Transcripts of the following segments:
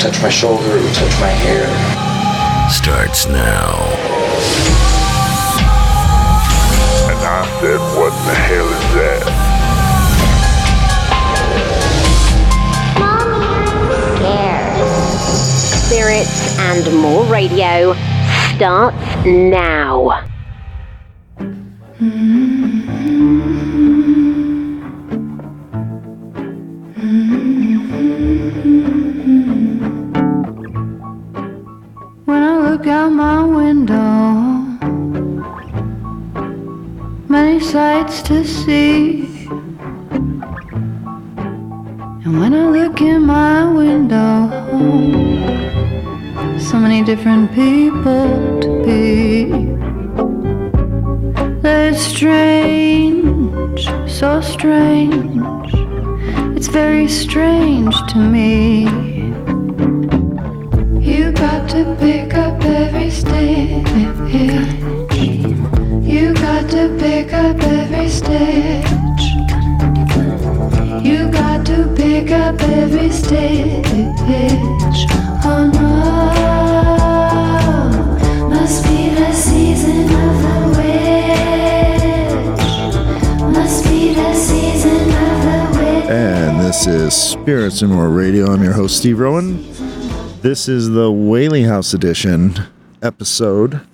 touch my shoulder, it would touch my hair. Starts now. And I said, what the hell is that? Mommy, Spirits and More Radio starts now. This is Spirits and More Radio. I'm your host, Steve Rowan. This is the Whaley House edition episode.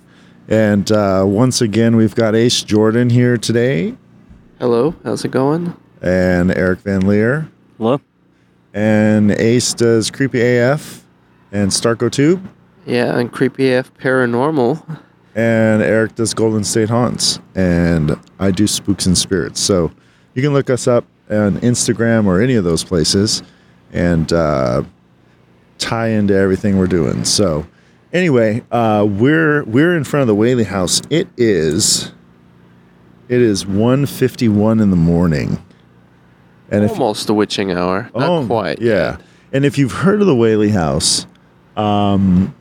And uh, once again, we've got Ace Jordan here today Hello, how's it going? and Erik Vanlier. Hello. And Ace does Creepy AF and Starco Tube. Yeah, and Creepy AF Paranormal. And Eric does Golden State Haunts. And I do Spooks and Spirits. So you can look us up on Instagram or any of those places and uh, tie into everything we're doing. So anyway, uh, we're we're in front of the Whaley House. It is it is 1.51 in the morning. And if Almost the witching hour. Not Oh, quite. Yeah. And if you've heard of the Whaley House, um,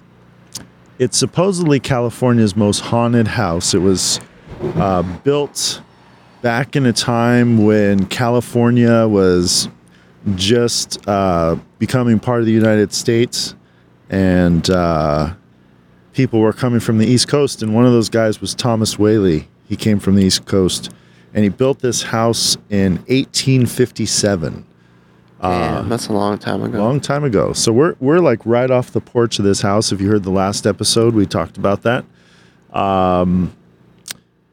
it's supposedly California's most haunted house. It was uh, built back in a time when California was just uh, becoming part of the United States, and uh, people were coming from the East Coast. And one of those guys was Thomas Whaley. He came from the East Coast, and he built this house in 1857 Damn, that's a long time ago. long time ago. So we're we're like right off the porch of this house. If you heard the last episode, we talked about that. Um,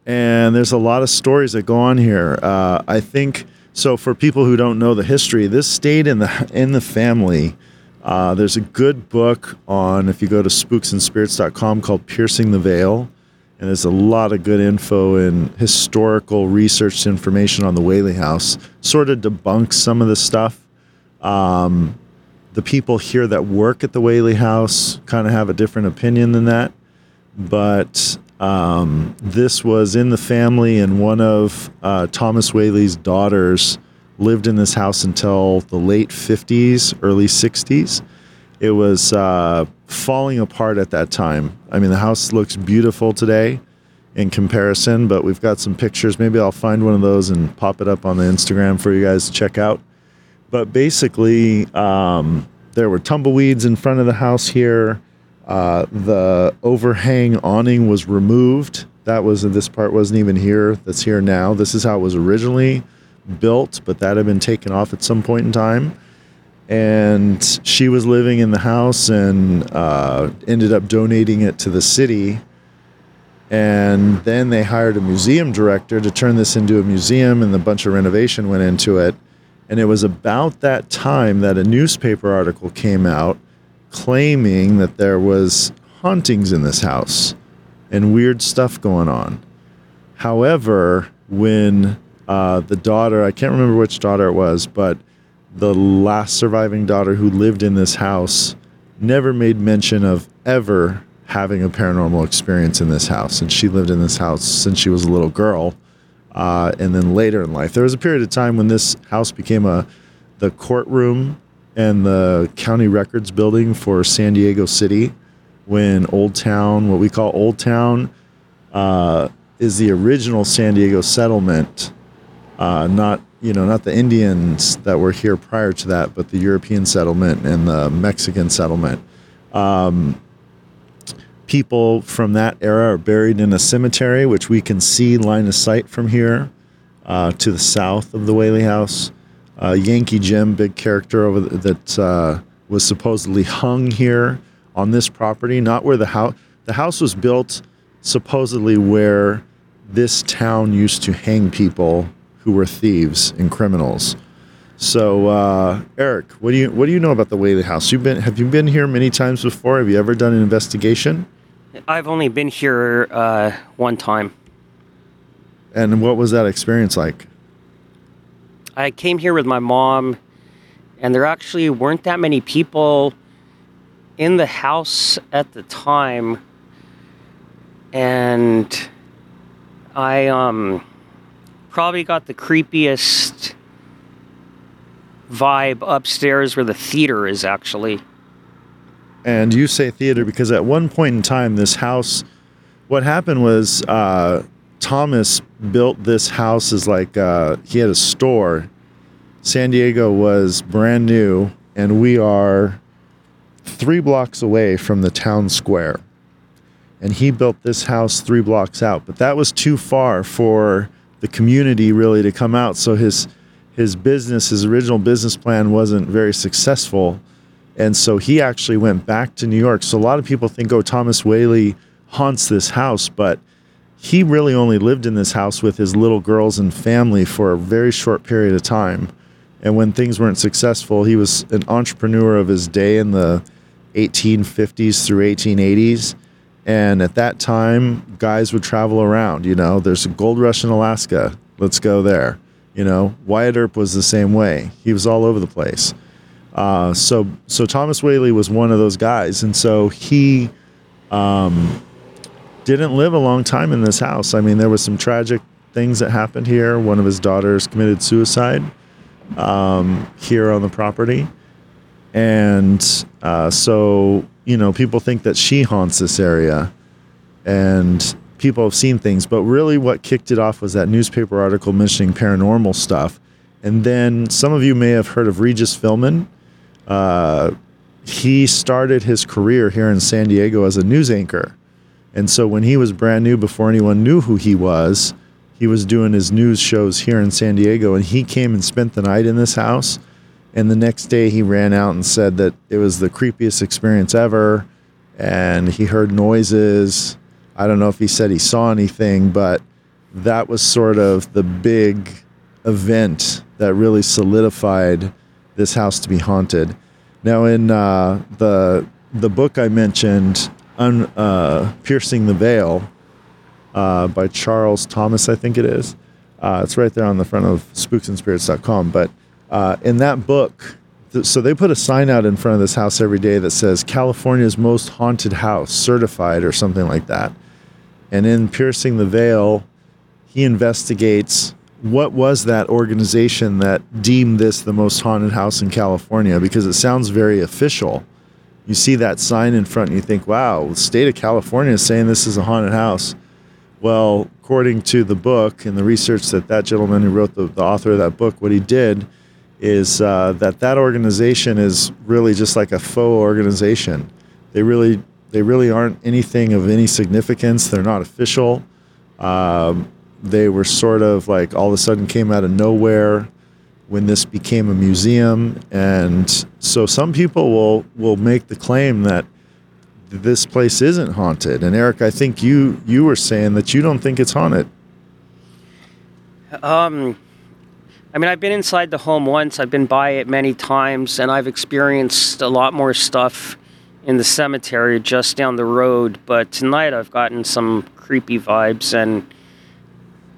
and there's a lot of stories that go on here. Uh, I think so. For people who don't know the history, this stayed in the in the family. Uh, there's a good book on if you go to spooksandspirits.com called "Piercing the Veil." And there's a lot of good info and historical research information on the Whaley House. Sort of debunks some of the stuff um, the people here that work at the Whaley House kind of have a different opinion than that. But um, this was in the family, and one of uh, Thomas Whaley's daughters lived in this house until the late 50s, early 60s. It was uh, falling apart at that time. I mean, the house looks beautiful today in comparison, but we've got some pictures. Maybe I'll find one of those and pop it up on the Instagram for you guys to check out but basically um, there were tumbleweeds in front of the house here uh, the overhang awning was removed. That was this part wasn't even here that's here now. This is how it was originally built but that had been taken off at some point in time. And she was living in the house and uh, ended up donating it to the city. And then they hired a museum director to turn this into a museum and a bunch of renovation went into it. And it was about that time that a newspaper article came out claiming that there was hauntings in this house and weird stuff going on. However, when uh, the daughter, I can't remember which daughter it was, but the last surviving daughter who lived in this house never made mention of ever having a paranormal experience in this house. And she lived in this house since she was a little girl uh, and then later in life. There was a period of time when this house became a the courtroom and the county records building for San Diego City. When Old Town, what we call Old Town, uh, is the original San Diego settlement, uh, not you know, not the Indians that were here prior to that, but the European settlement and the Mexican settlement. Um, people from that era are buried in a cemetery, which we can see line of sight from here uh, to the south of the Whaley House. Uh, Yankee Jim, big character over the, that uh, was supposedly hung here on this property, not where the house. The house was built supposedly where this town used to hang people who were thieves and criminals. So, uh, Erik, what do you what do you know about the Whaley House? You've been have you been here many times before? Have you ever done an investigation? I've only been here uh, one time. And what was that experience like? I came here with my mom, and there actually weren't that many people in the house at the time. And I um, probably got the creepiest vibe upstairs where the theater is actually. And you say theater because at one point in time, this house, what happened was uh, Thomas built this house as like uh, he had a store. San Diego was brand new, and we are three blocks away from the town square. And he built this house three blocks out, but that was too far for the community really to come out. So his his business, his original business plan wasn't very successful. And so he actually went back to New York. So a lot of people think, oh, Thomas Whaley haunts this house, but he really only lived in this house with his little girls and family for a very short period of time. And when things weren't successful, he was an entrepreneur of his day in the 1850s through 1880s. And at that time, guys would travel around. You know, there's a gold rush in Alaska. Let's go there. You know, Wyatt Earp was the same way. He was all over the place. Uh, so, so Thomas Whaley was one of those guys, and so he um, didn't live a long time in this house. I mean, there was some tragic things that happened here. One of his daughters committed suicide um, here on the property, and uh, so you know, people think that she haunts this area, and people have seen things. But really, what kicked it off was that newspaper article mentioning paranormal stuff. And then some of you may have heard of Regis Philbin. Uh, he started his career here in San Diego as a news anchor. And so when he was brand new, before anyone knew who he was, he was doing his news shows here in San Diego. And he came and spent the night in this house. And the next day he ran out and said that it was the creepiest experience ever. And he heard noises. I don't know if he said he saw anything, but that was sort of the big event that really solidified this house to be haunted. Now, in uh, the the book I mentioned, Un, uh, "Piercing the Veil," uh, by Charles Thomas, I think it is. Uh, it's right there on the front of spooksandspirits.com. But uh, in that book, th- so they put a sign out in front of this house every day that says "California's most haunted house, certified" or something like that. And in "Piercing the Veil," he investigates what was that organization that deemed this the most haunted house in California? Because it sounds very official. You see that sign in front and you think, wow, the state of California is saying this is a haunted house. Well, according to the book and the research that that gentleman who wrote the, the author of that book, what he did is uh, that that organization is really just like a faux organization. They really, they really aren't anything of any significance. They're not official. Um, they were sort of like all of a sudden came out of nowhere when this became a museum and so some people will will make the claim that this place isn't haunted and Erik I think you you were saying that you don't think it's haunted Um, I mean, I've been inside the home once. I've been by it many times, and I've experienced a lot more stuff in the cemetery just down the road. But tonight, I've gotten some creepy vibes and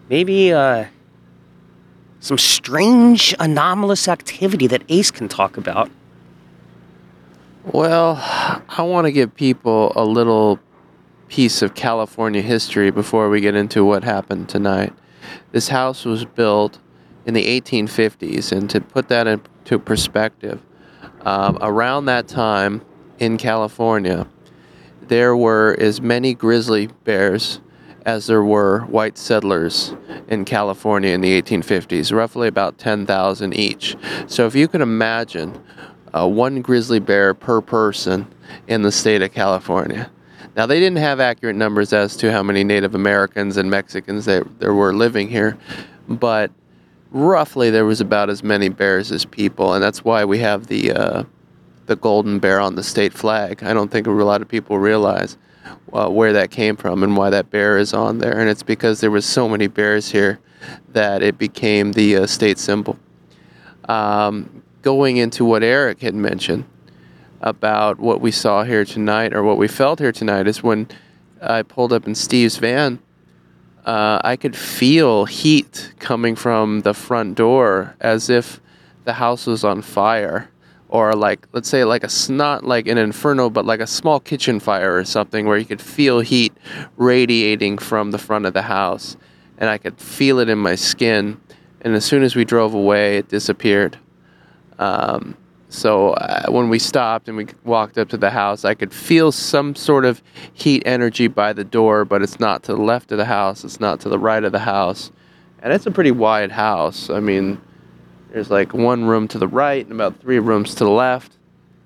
maybe uh, some strange, anomalous activity that Ace can talk about. Well, I want to give people a little piece of California history before we get into what happened tonight. This house was built in the 1850s, and to put that into perspective, um, around that time in California, there were as many grizzly bears as there were white settlers in California in the 1850s, roughly about 10,000 each. So if you can imagine uh, one grizzly bear per person in the state of California. Now, they didn't have accurate numbers as to how many Native Americans and Mexicans that there were living here, but roughly there was about as many bears as people, and that's why we have the uh, the golden bear on the state flag. I don't think a lot of people realize uh, where that came from and why that bear is on there, and it's because there was so many bears here that it became the uh, state symbol. Um, going into what Erik had mentioned about what we saw here tonight or what we felt here tonight is when I pulled up in Steve's van. Uh, I could feel heat coming from the front door as if the house was on fire or like let's say like a not like an inferno but like a small kitchen fire or something where you could feel heat radiating from the front of the house and i could feel it in my skin and as soon as we drove away it disappeared. Um, so uh, when we stopped and we walked up to the house i could feel some sort of heat energy by the door but it's not to the left of the house it's not to the right of the house and it's a pretty wide house. I mean there's like one room to the right and about three rooms to the left.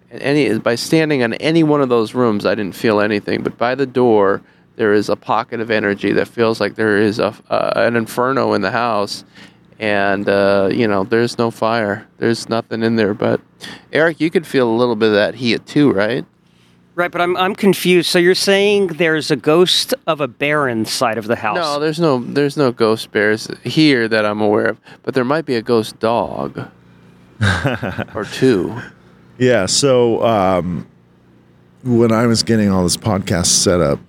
And any by standing on any one of those rooms, I didn't feel anything. But by the door, there is a pocket of energy that feels like there is a uh, an inferno in the house, and uh, you know there's no fire. There's nothing in there. But Erik, you could feel a little bit of that heat too, right? Right, but I'm I'm confused. So you're saying there's a ghost of a bear inside of the house? No, there's no there's no ghost bears here that I'm aware of. But there might be a ghost dog or two. Yeah. So um, when I was getting all this podcast set up,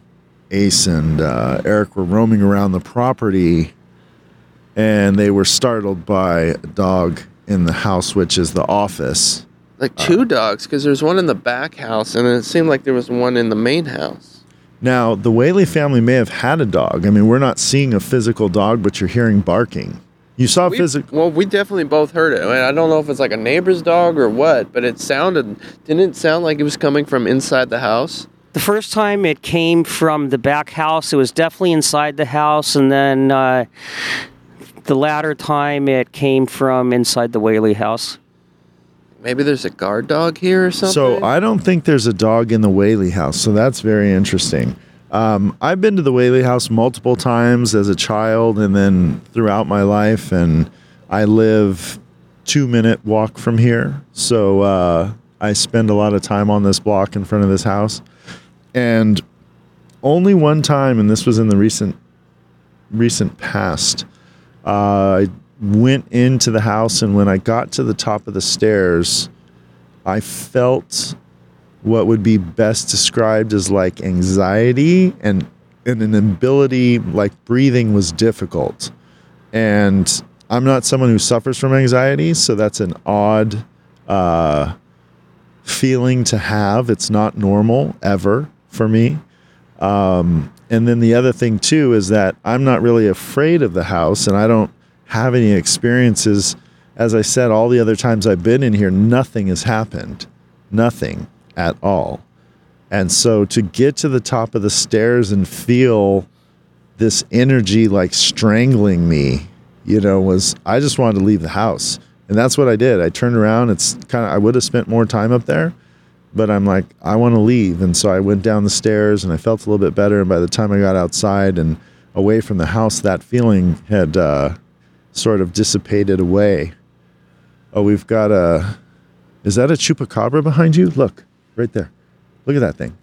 Ace and uh, Erik were roaming around the property, and they were startled by a dog in the house, which is the office. Like two dogs, because there's one in the back house, and it seemed like there was one in the main house. Now, the Whaley family may have had a dog. I mean, we're not seeing a physical dog, but you're hearing barking. You saw We- physical. Well, we definitely both heard it. I, mean, I don't know if it's like a neighbor's dog or what, but it sounded. Didn't it sound like it was coming from inside the house? The first time it came from the back house, it was definitely inside the house, and then uh, the latter time it came from inside the Whaley house. Maybe there's a guard dog here or something. So I don't think there's a dog in the Whaley house. So that's very interesting. Um, I've been to the Whaley house multiple times as a child and then throughout my life, and I live two minute walk from here. So uh, I spend a lot of time on this block in front of this house. And only one time, and this was in the recent recent past, uh, I went into the house, and when I got to the top of the stairs, I felt what would be best described as like anxiety and, and an ability like breathing was difficult. And I'm not someone who suffers from anxiety, so that's an odd uh, feeling to have. It's not normal ever for me. Um, and then the other thing too is that I'm not really afraid of the house, and I don't have any experiences. As I said, all the other times I've been in here, nothing has happened, nothing at all. And so to get to the top of the stairs and feel this energy like strangling me, you know, was I just wanted to leave the house. And that's what I did. I turned around. It's kind of, I would have spent more time up there, but I'm like, I want to leave. And so I went down the stairs and I felt a little bit better. And by the time I got outside and away from the house, that feeling had uh, sort of dissipated away. Oh, we've got a, is that a chupacabra behind you? Look, right there. Look at that thing.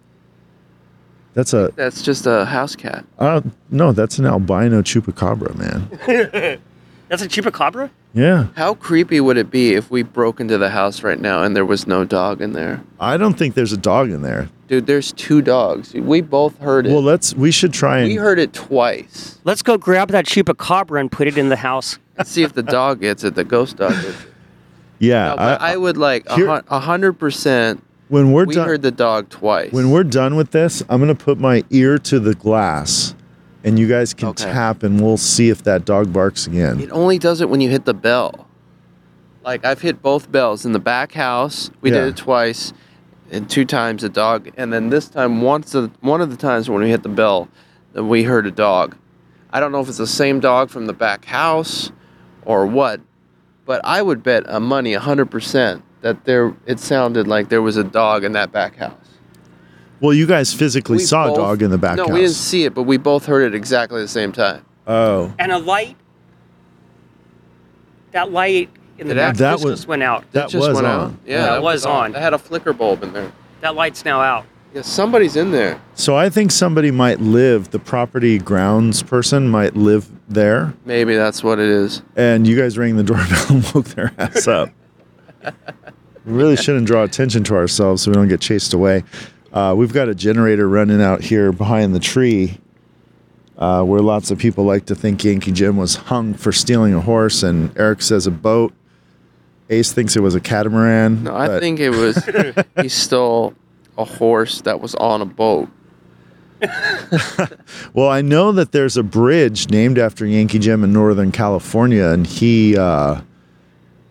That's a, That's just a house cat. uh, no, that's an albino chupacabra, man. That's a chupacabra? Yeah. How creepy would it be if we broke into the house right now and there was no dog in there? I don't think there's a dog in there. Dude, there's two dogs. We both heard it. Well, let's, we should try and, we heard it twice. Let's go grab that chupacabra and put it in the house. Let's see if the dog gets it. The ghost dog gets it. yeah. No, but I, would like a here- hun- a hundred percent. when we're We done, heard the dog twice. when we're done with this, I'm gonna put my ear to the glass, and you guys can Okay. tap, and we'll see if that dog barks again. It only does it when you hit the bell. Like I've hit both bells in the back house. We Yeah. did it twice, and two times the dog, and then this time once the one of the times when we hit the bell, that we heard a dog. I don't know if it's the same dog from the back house or what, but I would bet a money 100% that there it sounded like there was a dog in that back house. Well, you guys physically We saw both- a dog in the back no, house. we didn't see it, but we both heard it exactly the same time. oh, And a light. That light in the Did back that just was- went out. that It just was went on. out. Yeah, Yeah, that it was on. It had a flicker bulb in there. That light's now out. Yeah, somebody's in there. So I think somebody might live. The property grounds person might live there, Maybe that's what it is. and you guys rang the doorbell and woke their ass up. we really shouldn't draw attention to ourselves so we don't get chased away. Uh, we've got a generator running out here behind the tree, uh, where lots of people like to think Yankee Jim was hung for stealing a horse, and Erik says a boat. Ace thinks it was a catamaran. No, I but- think it was he stole a horse that was on a boat. Well, I know that there's a bridge named after Yankee Jim in Northern California, and he uh,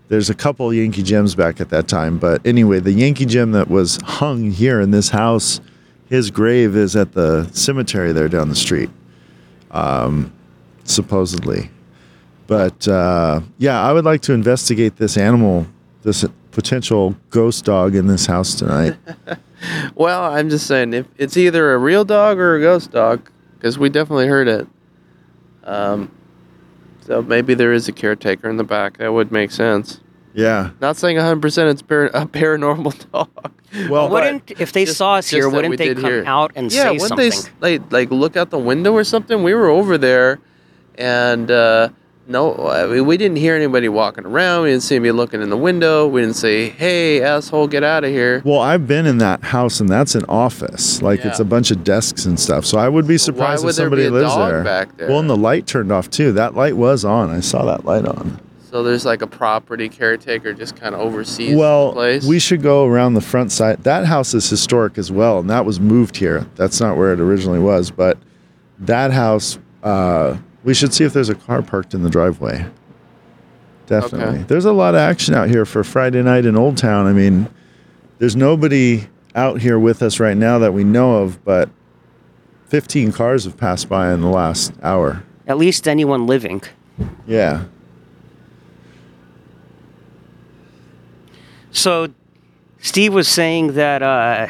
there's a couple Yankee Jims back at that time. But anyway, the Yankee Jim that was hung here in this house, his grave is at the cemetery there down the street, um, supposedly. But uh, yeah, I would like to investigate this animal, this potential ghost dog in this house tonight. Well, I'm just saying if it's either a real dog or a ghost dog, because we definitely heard it. Um, so maybe there is a caretaker in the back. That would make sense. yeah. Not saying 100% it's par- a paranormal dog. Well, wouldn't if they just- saw us here? Wouldn't they did come hear. out and yeah, say wouldn't something? they like like look out the window or something? We were over there, and uh, no, we didn't hear anybody walking around. We didn't see anybody looking in the window. We didn't say, "Hey, asshole, get out of here." Well, I've been in that house, and that's an office. Like it's a bunch of desks and stuff. So I would be surprised would if somebody a lives there. there? Well, and the light turned off too. That light was on. I saw that light on. So there's like a property caretaker just kind of oversees the place. well, we should go around the front side. That house is historic as well, and that was moved here. That's not where it originally was, but that house. Uh, we should see if there's a car parked in the driveway. Definitely. Okay. There's a lot of action out here for Friday night in Old Town. I mean, there's nobody out here with us right now that we know of, but 15 cars have passed by in the last hour. At least anyone living. Yeah. So, Steve was saying that uh,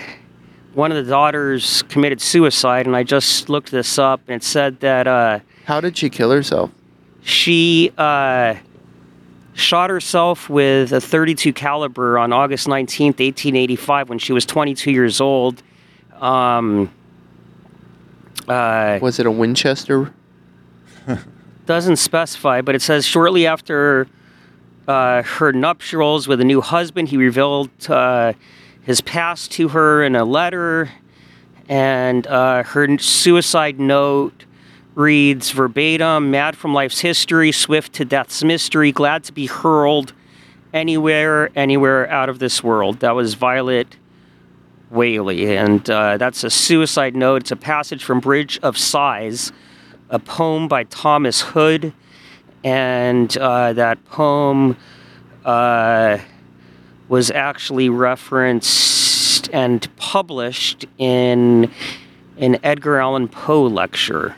one of the daughters committed suicide, and I just looked this up, and it said that uh, How did she kill herself? she uh, shot herself with a 32 caliber on August 19th, 1885, when she was 22 years old. Um, uh, Was it a Winchester? doesn't specify, but it says shortly after uh, her nuptials with a new husband, he revealed uh, his past to her in a letter, and uh, her suicide note reads verbatim: "Mad from life's history, swift to death's mystery, glad to be hurled anywhere, anywhere out of this world." That was Violet. Whaley, and uh, that's a suicide note. It's a passage from Bridge of Sighs, a poem by Thomas Hood, and uh, that poem uh, was actually referenced and published in an Edgar Allan Poe lecture.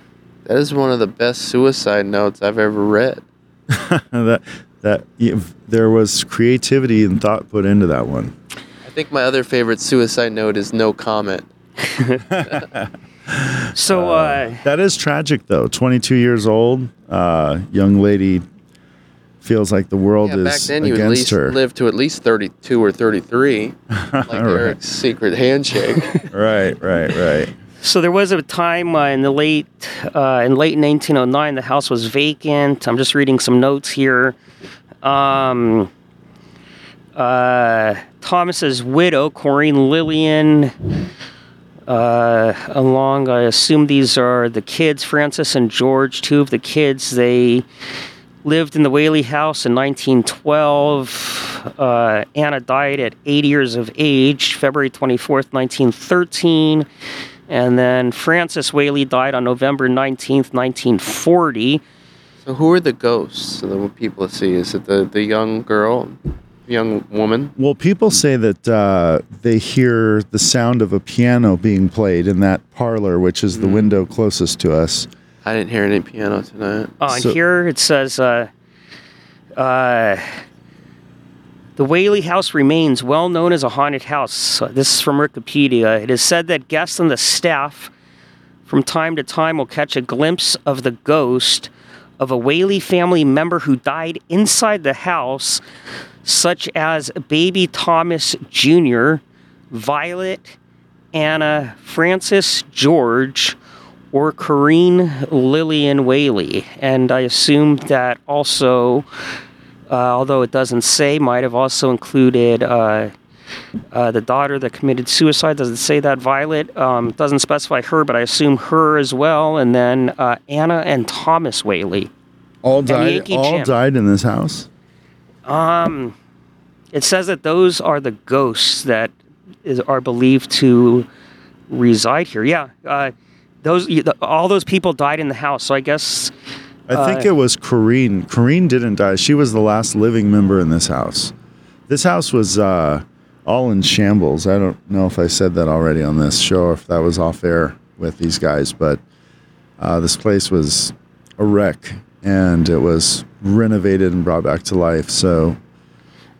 That is one of the best suicide notes I've ever read. that that yeah, there was creativity and thought put into that one. I think my other favorite suicide note is no comment. So, uh, That is tragic though. 22 years old, uh, young lady feels like the world Yeah, back is then you at against least her. lived to at least 32 or 33, like Erik's secret handshake. right, right, right. So there was a time uh, in the late uh, in late 1909 the house was vacant. I'm just reading some notes here. Um, uh, Thomas's widow, Corinne Lillian, uh, along I assume these are the kids, Francis and George, two of the kids. They lived in the Whaley house in 1912. Uh, Anna died at 80 years of age, February 24th, 1913. And then Francis Whaley died on November 19th, 1940. so who are the ghosts that the people see? Is it the, the young girl? young woman. Well, people say that uh, they hear the sound of a piano being played in that parlor, which is the Mm. window closest to us. I didn't hear any piano tonight. Oh, and So- here it says, uh, uh, the Whaley House remains well known as a haunted house. This is from Wikipedia. It is said that guests and the staff from time to time will catch a glimpse of the ghost of a Whaley family member who died inside the house, such as baby Thomas Jr., Violet, Anna, Francis, George, or Corinne Lillian Whaley. And I assume that also, uh, although it doesn't say, might have also included uh, uh, the daughter that committed suicide. Doesn't say that Violet. Um, doesn't specify her, but I assume her as well. And then uh, Anna and Thomas Whaley. All died. All Jim. died in this house. Um, it says that those are the ghosts that is, are believed to reside here. Yeah, uh, those the- all those people died in the house. So I guess I think Uh, it was Corinne. Corinne didn't die. She was the last living member in this house. This house was uh, all in shambles. I don't know if I said that already on this show or if that was off air with these guys, but uh, this place was a wreck and it was renovated and brought back to life. So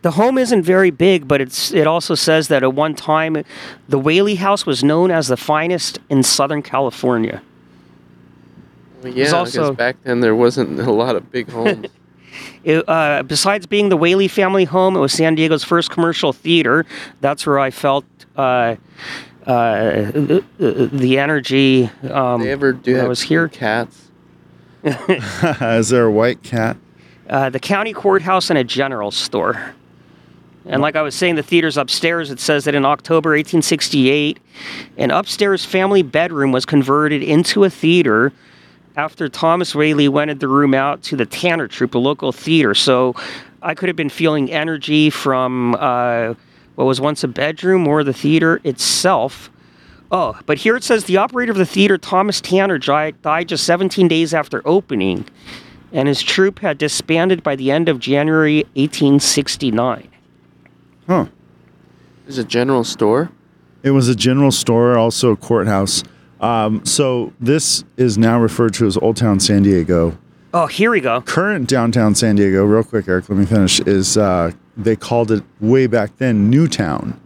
the home isn't very big, but it's it also says that at one time the Whaley House was known as the finest in Southern California. Well, yeah, also- because back then there wasn't a lot of big homes. It, uh, besides being the Whaley family home, it was San Diego's first commercial theater. That's where I felt uh, uh, the, the energy. Um, they ever do when I was here. cats? is there a white cat? uh, the county courthouse and a general store. And like I was saying, the theater's upstairs. It says that in October 1868, an upstairs family bedroom was converted into a theater after Thomas Whaley rented the room out to the Tanner Troupe, a local theater. So I could have been feeling energy from uh, what was once a bedroom or the theater itself. Oh, but here it says the operator of the theater, Thomas Tanner, died just 17 days after opening, and his troupe had disbanded by the end of January 1869. Huh. There's a general store. It was a general store, also a courthouse. Um, so this is now referred to as Old Town San Diego. Oh, here we go. Current downtown San Diego, real quick, Erik, let me finish, is uh, they called it way back then Newtown.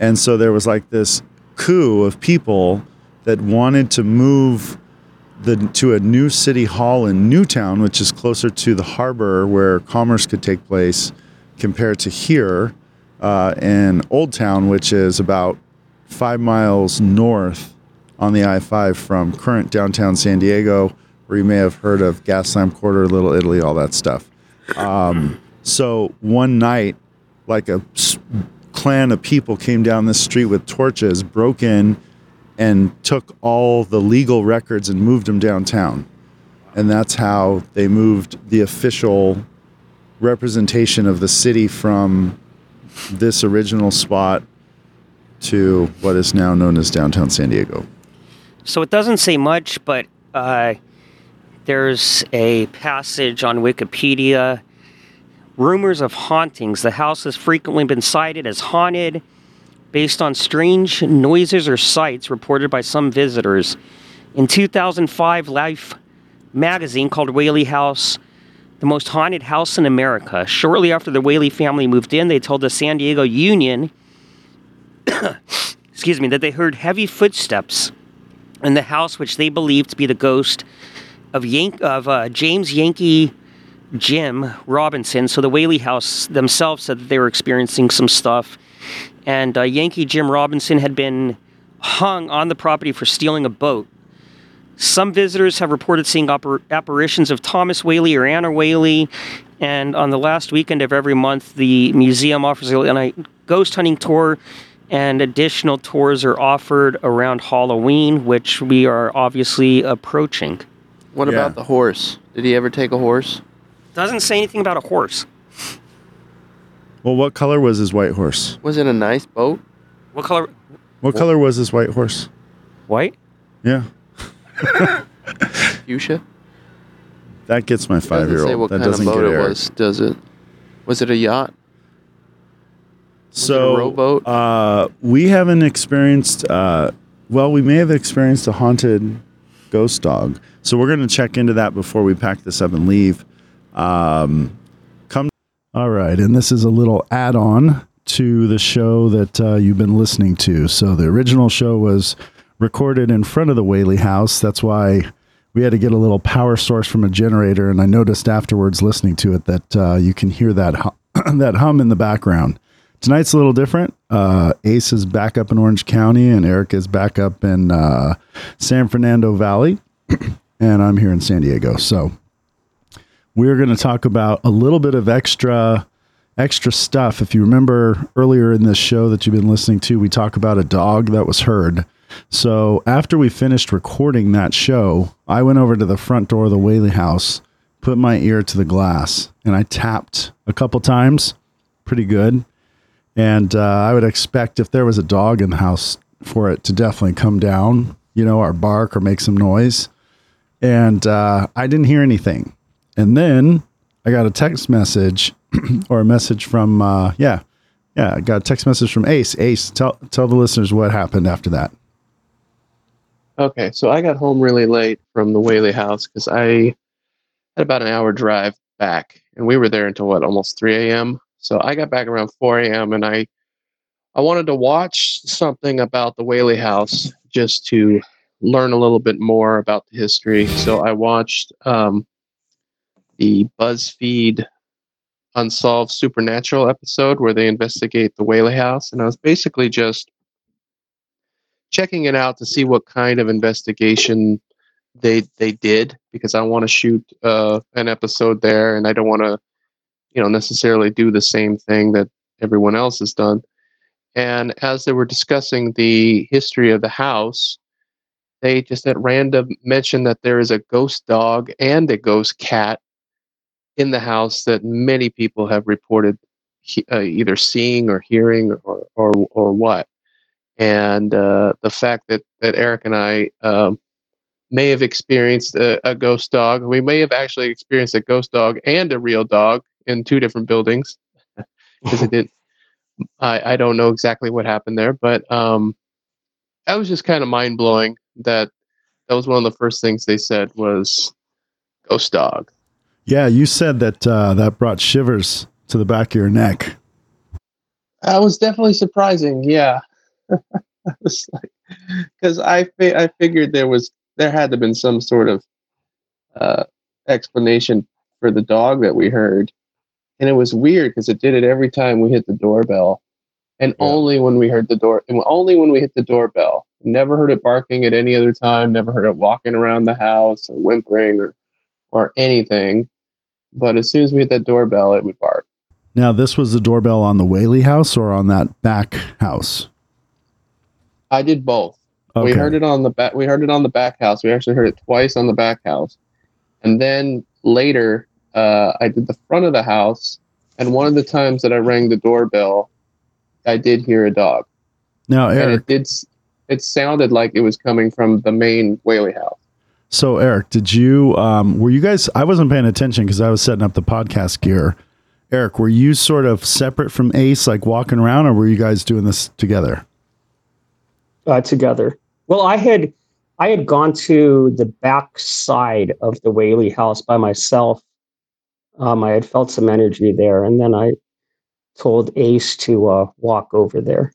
And so there was like this coup of people that wanted to move the, to a new city hall in Newtown, which is closer to the harbor where commerce could take place, compared to here uh, in Old Town, which is about five miles north on the I 5 from current downtown San Diego, where you may have heard of Gaslamp Quarter, Little Italy, all that stuff. Um, so one night, like a clan of people came down the street with torches, broke in, and took all the legal records and moved them downtown. And that's how they moved the official representation of the city from this original spot to what is now known as downtown San Diego. So it doesn't say much, but uh, there's a passage on Wikipedia. Rumors of hauntings. The house has frequently been cited as haunted based on strange noises or sights reported by some visitors. In 2005, Life magazine called Whaley House the most haunted house in America. Shortly after the Whaley family moved in, they told the San Diego Union, excuse me, that they heard heavy footsteps in the house, which they believed to be the ghost of Yank of uh, James Yankee Jim Robinson. So the Whaley House themselves said that they were experiencing some stuff, and uh, Yankee Jim Robinson had been hung on the property for stealing a boat. Some visitors have reported seeing appar- apparitions of Thomas Whaley or Anna Whaley, and on the last weekend of every month, the museum offers a ghost hunting tour, and additional tours are offered around Halloween, which we are obviously approaching. What Yeah. about the horse? Did he ever take a horse? Doesn't say anything about a horse. Well, what color was his white horse? Was it a nice boat? What color? What color was his white horse? White? Yeah, Fuchsia? that gets my Doesn't five year old. what That kind of doesn't boat get it Erik. was, does it? Was it a yacht? So, rowboat? Uh, we haven't experienced. Uh, well, we may have experienced a haunted ghost dog. So we're going to check into that before we pack this up and leave. Um, come. All right, and this is a little add-on to the show that uh, you've been listening to. So the original show was recorded in front of the Whaley House. That's why we had to get a little power source from a generator. And I noticed afterwards, listening to it, that uh, you can hear that hum, that hum in the background. Tonight's a little different. Uh, Ace is back up in Orange County, and Erik is back up in uh, San Fernando Valley, and I'm here in San Diego. So we're going to talk about a little bit of extra extra stuff. If you remember earlier in this show that you've been listening to, we talk about a dog that was heard. So after we finished recording that show, I went over to the front door of the Whaley house, put my ear to the glass, and I tapped a couple times, pretty good. And uh, I would expect if there was a dog in the house for it to definitely come down, you know, or bark or make some noise. And uh, I didn't hear anything. And then I got a text message or a message from, uh, yeah, yeah, I got a text message from Ace. Ace, tell tell the listeners what happened after that. Okay, so I got home really late from the Whaley house because I had about an hour drive back, and we were there until what, almost 3 a.m. So I got back around 4 a.m. and I I wanted to watch something about the Whaley house just to learn a little bit more about the history. So I watched um, the BuzzFeed Unsolved Supernatural episode where they investigate the Whaley house, and I was basically just checking it out to see what kind of investigation they they did because I want to shoot uh, an episode there, and I don't want to, you know, necessarily do the same thing that everyone else has done. And as they were discussing the history of the house, they just at random mentioned that there is a ghost dog and a ghost cat in the house that many people have reported he, uh, either seeing or hearing or or, or what and uh, the fact that, that Erik and I um, may have experienced a, a, ghost dog. We may have actually experienced a ghost dog and a real dog in two different buildings because it did. I, I don't know exactly what happened there, but um, that was just kind of mind blowing. That that was one of the first things they said was ghost dog. Yeah, you said that uh, that brought shivers to the back of your neck. That was definitely surprising. Yeah, I was like, because I fi- I figured there was there had to been some sort of uh, explanation for the dog that we heard, and it was weird because it did it every time we hit the doorbell, and yeah. only when we heard the door, and only when we hit the doorbell. Never heard it barking at any other time. Never heard it walking around the house or whimpering or or anything. But as soon as we hit that doorbell, it would bark. Now, this was the doorbell on the Whaley house or on that back house? I did both. Okay. We heard it on the back. We heard it on the back house. We actually heard it twice on the back house, and then later uh, I did the front of the house. And one of the times that I rang the doorbell, I did hear a dog. Now, Erik, and it did. It sounded like it was coming from the main Whaley house. So, Erik, did you? Um, were you guys? I wasn't paying attention because I was setting up the podcast gear. Erik, were you sort of separate from Ace, like walking around, or were you guys doing this together? uh, together. Well, I had I had gone to the back side of the Whaley house by myself. Um, I had felt some energy there, and then I told Ace to uh, walk over there.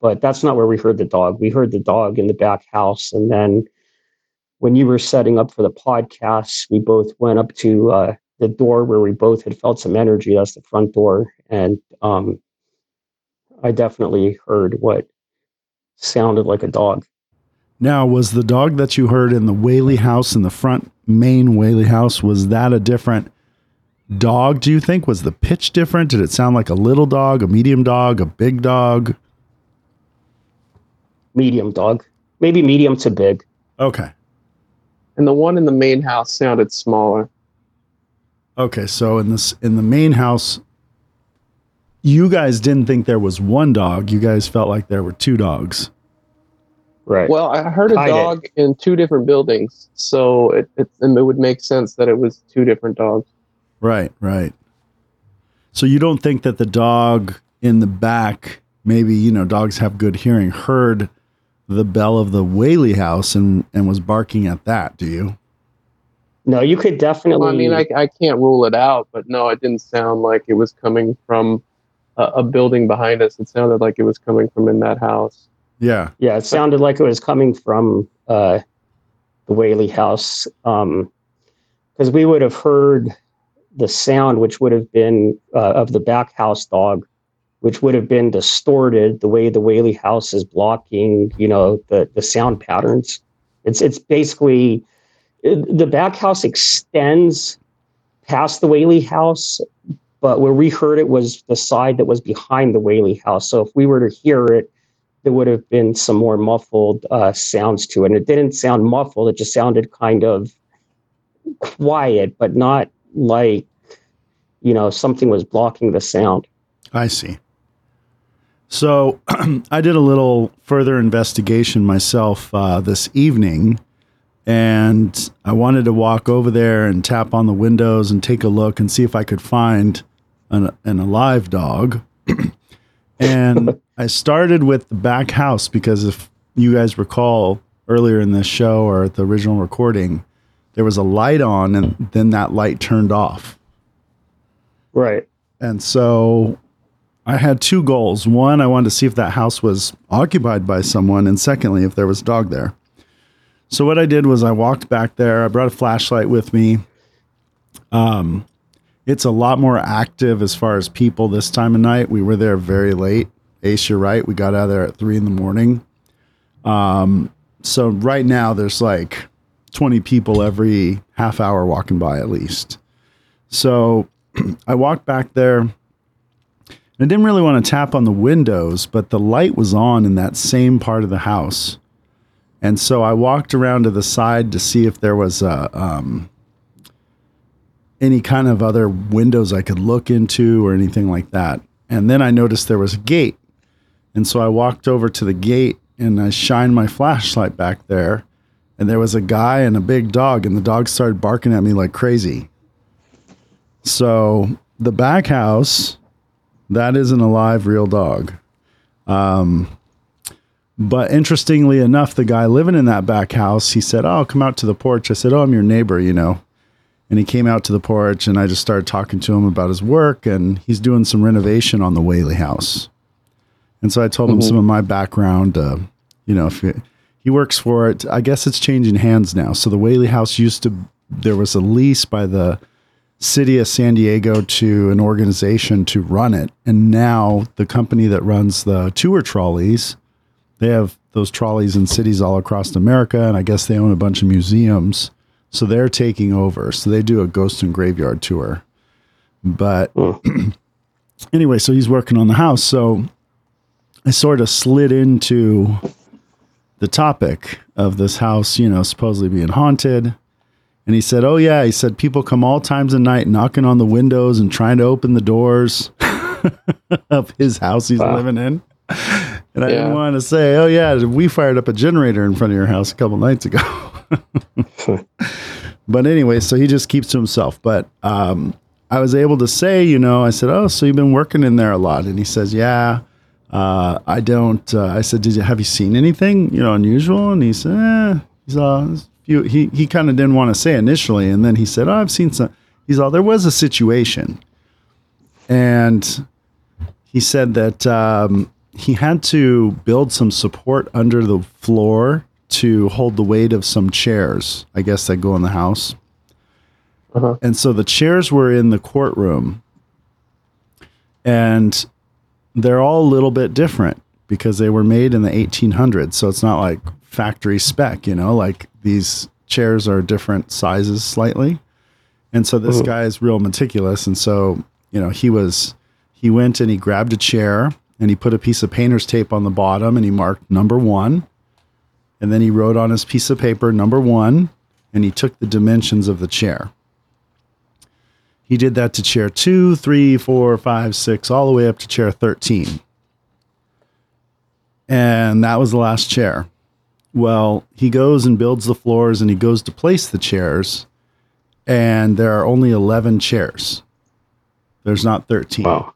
But that's not where we heard the dog. We heard the dog in the back house, and then when you were setting up for the podcast, we both went up to uh, the door where we both had felt some energy. That's the front door, and um, I definitely heard what sounded like a dog. Now, was the dog that you heard in the Whaley house in the front main Whaley house, was that a different dog, do you think? Was the pitch different? Did it sound like a little dog, a medium dog, a big dog? Medium dog. Maybe medium to big. Okay. And the one in the main house sounded smaller. Okay, so in this in the main house you guys didn't think there was one dog. You guys felt like there were two dogs. Right. Well, I heard a dog in two different buildings, so it, it it would make sense that it was two different dogs. Right, right. So you don't think that the dog in the back, maybe, you know, dogs have good hearing, heard the bell of the Whaley house and, and was barking at that. Do you? No, you could definitely. Well, I mean, I, I can't rule it out, but no, it didn't sound like it was coming from a, a building behind us. It sounded like it was coming from in that house. Yeah. Yeah, it sounded like it was coming from uh, the Whaley house because we would have heard the sound, which would have been uh, of the back house dog, which would have been distorted the way the Whaley house is blocking, you know, the the sound patterns. It's it's basically the back house extends past the Whaley house, but where we heard it was the side that was behind the Whaley house. So if we were to hear it, there would have been some more muffled uh, sounds to it. And it didn't sound muffled, it just sounded kind of quiet, but not like, you know, something was blocking the sound. I see. So I did a little further investigation myself uh, this evening, and I wanted to walk over there and tap on the windows and take a look and see if I could find an, an alive dog. and I started with the back house because if you guys recall earlier in this show or at the original recording, there was a light on and then that light turned off. Right. And so I had two goals. One, I wanted to see if that house was occupied by someone, and secondly, if there was a dog there. So what I did was I walked back there. I brought a flashlight with me. Um, it's a lot more active as far as people this time of night. We were there very late. Ace, you're right. We got out of there at three in the morning. Um, so right now there's like 20 people every half hour walking by at least. So I walked back there. and I didn't really want to tap on the windows, but the light was on in that same part of the house. And so I walked around to the side to see if there was a, um, any kind of other windows I could look into or anything like that. And then I noticed there was a gate. And so I walked over to the gate and I shined my flashlight back there. And there was a guy and a big dog, and the dog started barking at me like crazy. So the back house, that isn't a live real dog. Um, but interestingly enough, the guy living in that back house, he said, "Oh, come out to the porch." I said, "Oh, I'm your neighbor," you know. And he came out to the porch, and I just started talking to him about his work, and he's doing some renovation on the Whaley house. And so I told him some of my background. Uh, you know, if it, he works for it, I guess it's changing hands now. So the Whaley House used to there was a lease by the city of San Diego to an organization to run it, and now the company that runs the tour trolleys, they have those trolleys in cities all across America, and I guess they own a bunch of museums. So they're taking over. So they do a ghost and graveyard tour. But hmm. anyway, so he's working on the house. So I sort of slid into the topic of this house, you know, supposedly being haunted. And he said, Oh, yeah. He said, People come all times of night knocking on the windows and trying to open the doors of his house he's living in. And I didn't want to say, Oh, yeah, we fired up a generator in front of your house a couple nights ago. but anyway, so he just keeps to himself. But um, I was able to say, you know, I said, "Oh, so you've been working in there a lot?" And he says, "Yeah." Uh, I don't. Uh, I said, "Did you have you seen anything, you know, unusual?" And he said, eh, "He's all few." He he kind of didn't want to say initially, and then he said, "Oh, I've seen some." He's all there was a situation, and he said that um, he had to build some support under the floor to hold the weight of some chairs. I guess that go in the house. And so the chairs were in the courtroom, and they're all a little bit different because they were made in the 1800s. So it's not like factory spec, you know, like these chairs are different sizes slightly. And so this guy is real meticulous. And so, you know, he was, he went and he grabbed a chair and he put a piece of painter's tape on the bottom and he marked number one. And then he wrote on his piece of paper number one and he took the dimensions of the chair. He did that to chair two, three, four, five, six, all the way up to chair 13. And that was the last chair. Well, he goes and builds the floors and he goes to place the chairs, and there are only 11 chairs. There's not 13. Wow.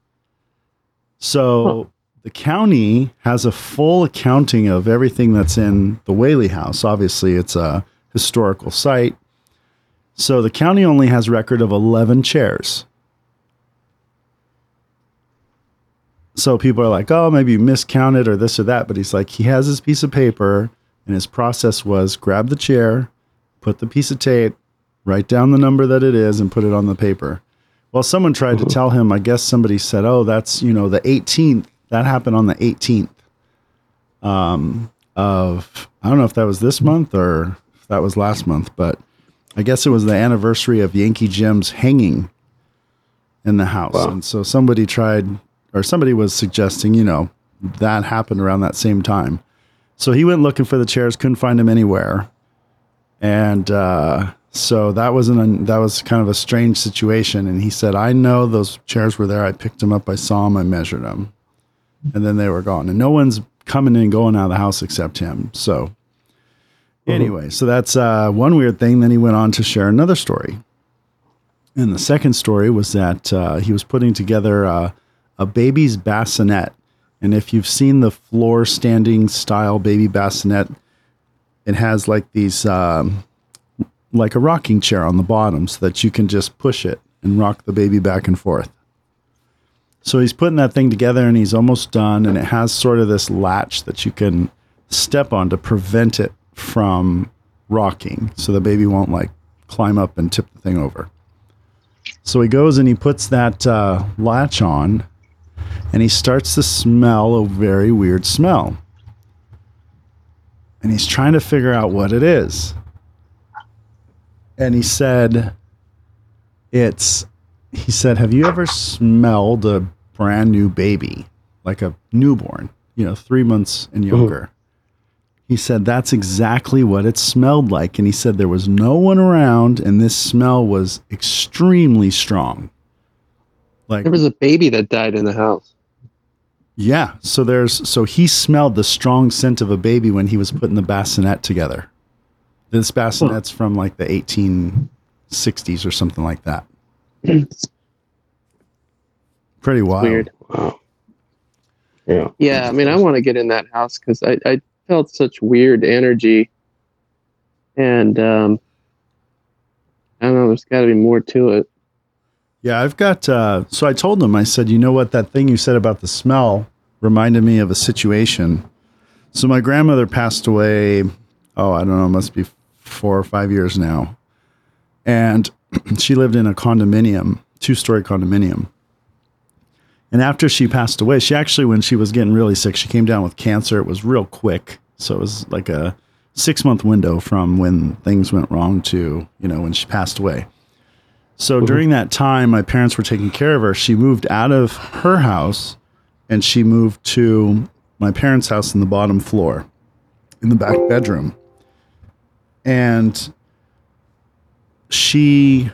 So the county has a full accounting of everything that's in the Whaley House. Obviously, it's a historical site. So the county only has record of 11 chairs. So people are like, oh, maybe you miscounted or this or that. But he's like, he has his piece of paper, and his process was grab the chair, put the piece of tape, write down the number that it is, and put it on the paper. Well, someone tried to tell him, I guess somebody said, oh, that's, you know, the 18th. That happened on the 18th um, of, I don't know if that was this month or if that was last month, but I guess it was the anniversary of Yankee Jim's hanging in the house. Wow. And so somebody tried, or somebody was suggesting, you know, that happened around that same time. So he went looking for the chairs, couldn't find them anywhere. And uh, so that was an that was kind of a strange situation. And he said, "I know those chairs were there. I picked them up. I saw them. I measured them, and then they were gone. And no one's coming and going out of the house except him. So anyway, so that's uh, one weird thing. Then he went on to share another story. And the second story was that uh, he was putting together uh, a baby's bassinet. And if you've seen the floor standing style baby bassinet, it has like these, um, like a rocking chair on the bottom so that you can just push it and rock the baby back and forth. So he's putting that thing together and he's almost done. And it has sort of this latch that you can step on to prevent it from rocking so the baby won't like climb up and tip the thing over. So he goes and he puts that uh, latch on and he starts to smell a very weird smell. And he's trying to figure out what it is. And he said, It's, he said, Have you ever smelled a brand new baby, like a newborn, you know, three months and younger? He said that's exactly what it smelled like. And he said there was no one around and this smell was extremely strong. Like There was a baby that died in the house. yeah, so there's so he smelled the strong scent of a baby when he was putting the bassinet together. This bassinet's from like the 1860s or something like that. Pretty wild. Weird. Wow. Yeah. Yeah, I mean, I want to get in that house because I, I felt such weird energy, and um, I don't know. There's got to be more to it. Yeah, I've got. Uh, so I told him, I said, you know what, that thing you said about the smell reminded me of a situation. So my grandmother passed away. Oh, I don't know, must be four or five years now, and she lived in a condominium, two-story condominium. And after she passed away, she actually, when she was getting really sick, she came down with cancer. It was real quick, so it was like a six-month window from when things went wrong to you know when she passed away. So mm-hmm. during that time, my parents were taking care of her. She moved out of her house and she moved to my parents' house in the bottom floor in the back bedroom. And she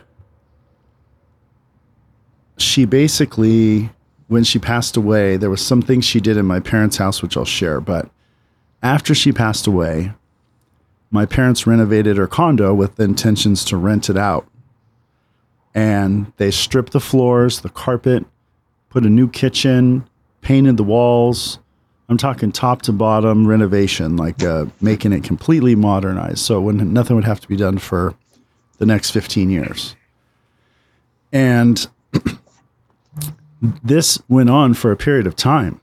she basically when she passed away, there was some things she did in my parents' house which I'll share, but after she passed away, my parents renovated her condo with the intentions to rent it out and they stripped the floors, the carpet, put a new kitchen, painted the walls. I'm talking top to bottom renovation, like uh, making it completely modernized, so when nothing would have to be done for the next 15 years. And this went on for a period of time,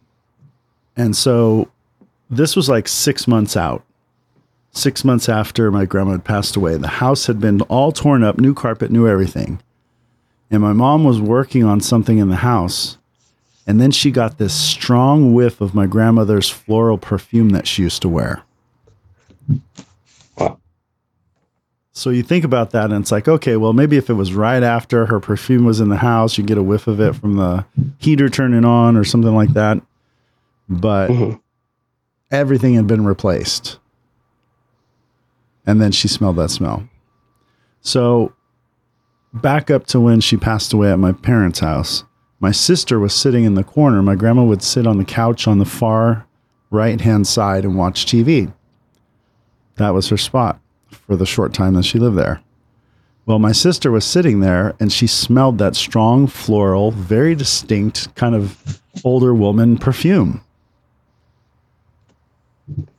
and so this was like six months out. Six months after my grandma had passed away, the house had been all torn up, new carpet, new everything and my mom was working on something in the house and then she got this strong whiff of my grandmother's floral perfume that she used to wear. So you think about that and it's like okay well maybe if it was right after her perfume was in the house you get a whiff of it from the heater turning on or something like that but Mhm. everything had been replaced and then she smelled that smell so back up to when she passed away at my parents' house. My sister was sitting in the corner. My grandma would sit on the couch on the far right hand side and watch TV. That was her spot for the short time that she lived there. Well, my sister was sitting there and she smelled that strong floral, very distinct kind of older woman perfume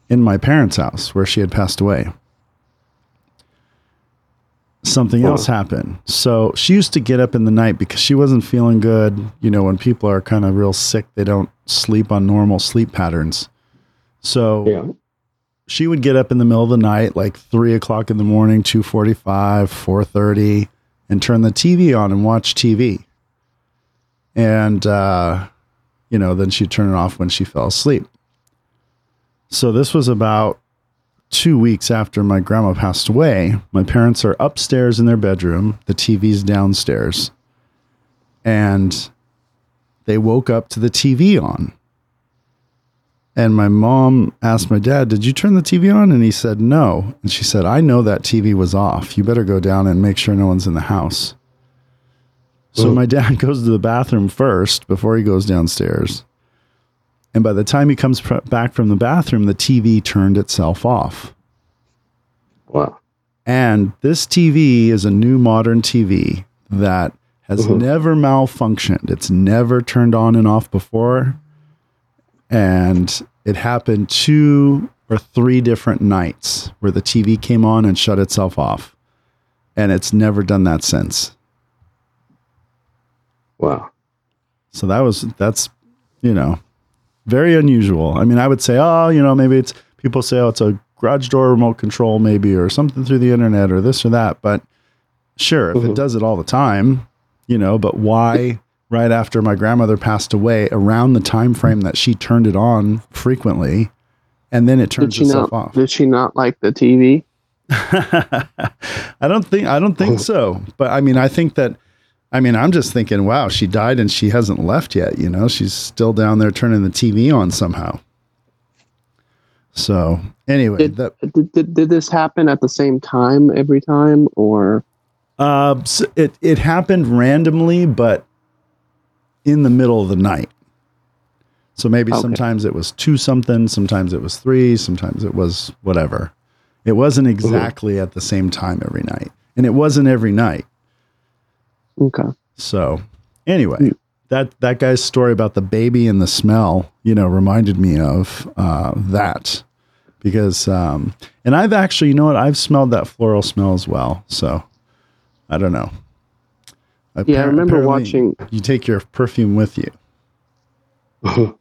in my parents' house where she had passed away. Something else happened. So she used to get up in the night because she wasn't feeling good. You know, when people are kind of real sick, they don't sleep on normal sleep patterns. So Yeah. She would get up in the middle of the night, like three o'clock in the morning, two forty-five, four thirty, and turn the TV on and watch TV. And uh, you know, then she'd turn it off when she fell asleep. So this was about two weeks after my grandma passed away. My parents are upstairs in their bedroom. The TV's downstairs, and they woke up to the TV on. And my mom asked my dad, Did you turn the TV on? And he said, No. And she said, I know that TV was off. You better go down and make sure no one's in the house. So my dad goes to the bathroom first before he goes downstairs. And by the time he comes pr- back from the bathroom, the TV turned itself off. Wow. And this TV is a new modern TV that has mm-hmm. never malfunctioned. It's never turned on and off before. And it happened two or three different nights where the TV came on and shut itself off. And it's never done that since. Wow. So that was, that's, you know, very unusual. I mean, I would say, oh, you know, maybe it's people say, oh, it's a garage door remote control, maybe, or something through the internet or this or that. But sure, if it mm-hmm. does it all the time, you know, but why right after my grandmother passed away, around the time frame that she turned it on frequently, and then it turns itself not? off? Did she not like the TV? I don't think I don't think so. But I mean, I think that I mean, I'm just thinking, wow, she died and she hasn't left yet, you know? She's still down there turning the TV on somehow. So, anyway, Did, that did, did, did this happen at the same time every time, or uh s- it it happened randomly but in the middle of the night. So maybe Okay. sometimes it was two something, sometimes it was three, sometimes it was whatever. It wasn't exactly at the same time every night. And it wasn't every night. okay? So anyway, that that guy's story about the baby and the smell, you know, reminded me of uh, that because, um, and I've actually, you know what, I've smelled that floral smell as well. So I don't know. Yeah, I remember watching- You take your perfume with you.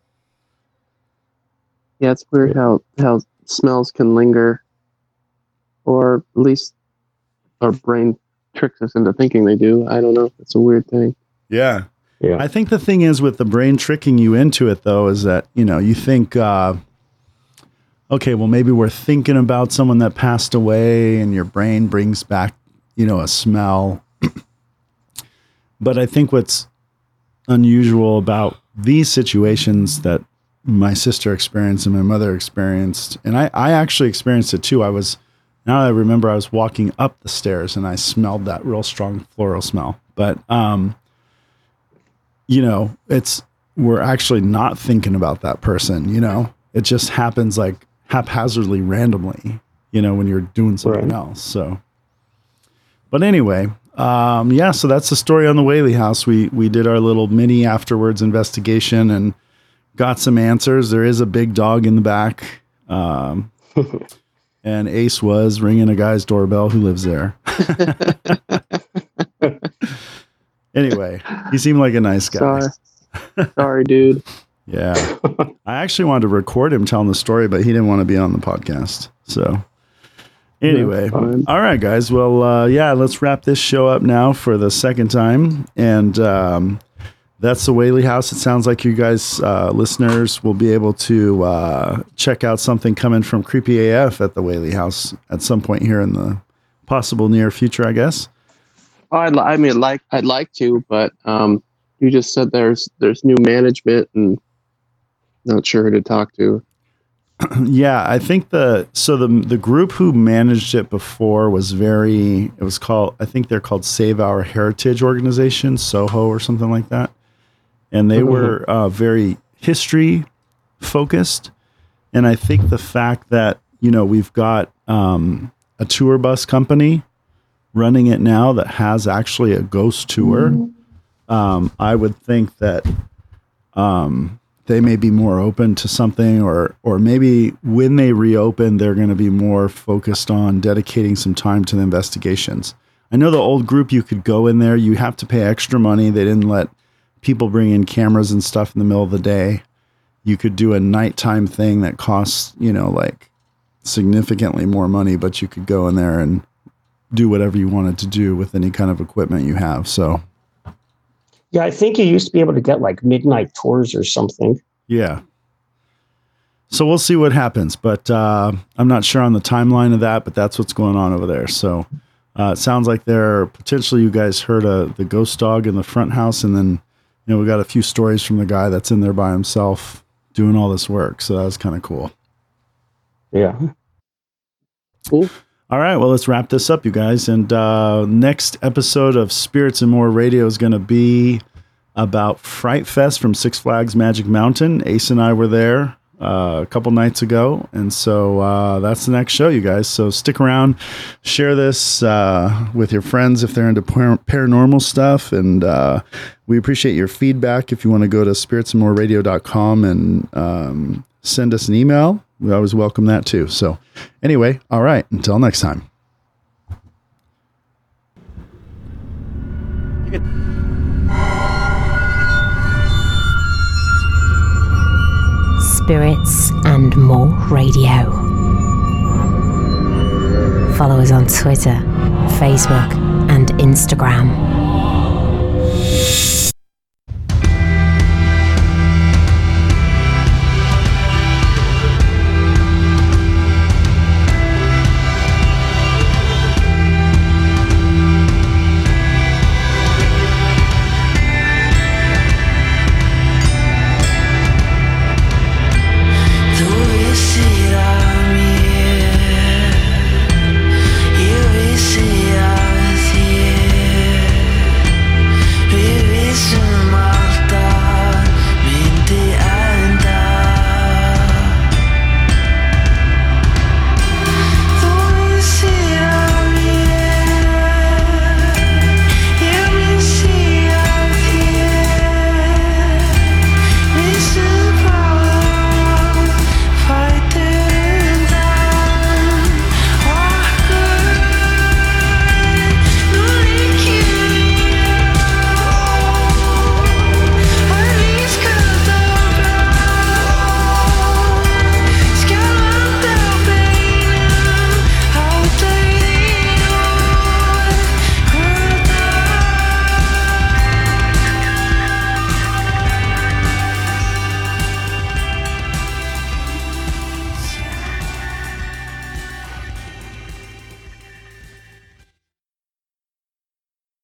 Yeah, it's weird how how smells can linger, or at least our brain tricks us into thinking they do. I don't know. It's a weird thing. Yeah. Yeah. I think the thing is with the brain tricking you into it though is that, you know, you think uh okay, well maybe we're thinking about someone that passed away and your brain brings back, you know, a smell. But I think what's unusual about these situations that my sister experienced and my mother experienced, and I, I actually experienced it too. I was now I remember I was walking up the stairs and I smelled that real strong floral smell. But um you know, it's we're actually not thinking about that person, you know. It just happens like haphazardly randomly, you know, when you're doing something Right. else. So but anyway, um, yeah, so that's the story on the Whaley house. We we did our little mini afterwards investigation and got some answers. There is a big dog in the back. Um, and Ace was ringing a guy's doorbell who lives there. anyway, he seemed like a nice guy. Sorry, sorry, dude. Yeah. I actually wanted to record him telling the story, but he didn't want to be on the podcast. So, anyway, fine. all right, guys. Well, uh, yeah, let's wrap this show up now for the second time. And um, that's the Whaley House. It sounds like you guys, uh, listeners, will be able to uh, check out something coming from Creepy AF at the Whaley House at some point here in the possible near future, I guess. Oh, I'd, li- I mean, like I'd like to, but um, you just said there's there's new management and not sure who to talk to. yeah, I think the so the the group who managed it before was very it was called I think they're called Save Our Heritage Organization, Soho or something like that. And they were uh, very history focused. And I think the fact that, you know, we've got um, a tour bus company running it now that has actually a ghost tour, um, I would think that um, they may be more open to something, or or maybe when they reopen, they're going to be more focused on dedicating some time to the investigations. I know the old group you could go in there, you have to pay extra money. They didn't let people bring in cameras and stuff in the middle of the day. You could do a nighttime thing that costs, you know, like significantly more money, but you could go in there and do whatever you wanted to do with any kind of equipment you have. So, Yeah, I think you used to be able to get like midnight tours or something. yeah. So we'll see what happens, but uh, I'm not sure on the timeline of that, but that's what's going on over there. So uh, it sounds like there potentially you guys heard uh, the ghost dog in the front house, and then you know we got a few stories from the guy that's in there by himself doing all this work. So that was kind of cool. Yeah. All right, well, let's wrap this up, you guys. And uh, next episode of Spirits and More Radio is going to be about Fright Fest from Six Flags Magic Mountain. Ace and I were there uh, a couple nights ago, and so uh, that's the next show, you guys. So stick around, share this uh, with your friends if they're into par- paranormal stuff, and uh, we appreciate your feedback. If you want to go to spiritsandmoreradio.com and um, send us an email, we always welcome that too. So, anyway, all right, until next time. Spirits and More Radio. Follow us on Twitter, Facebook, and Instagram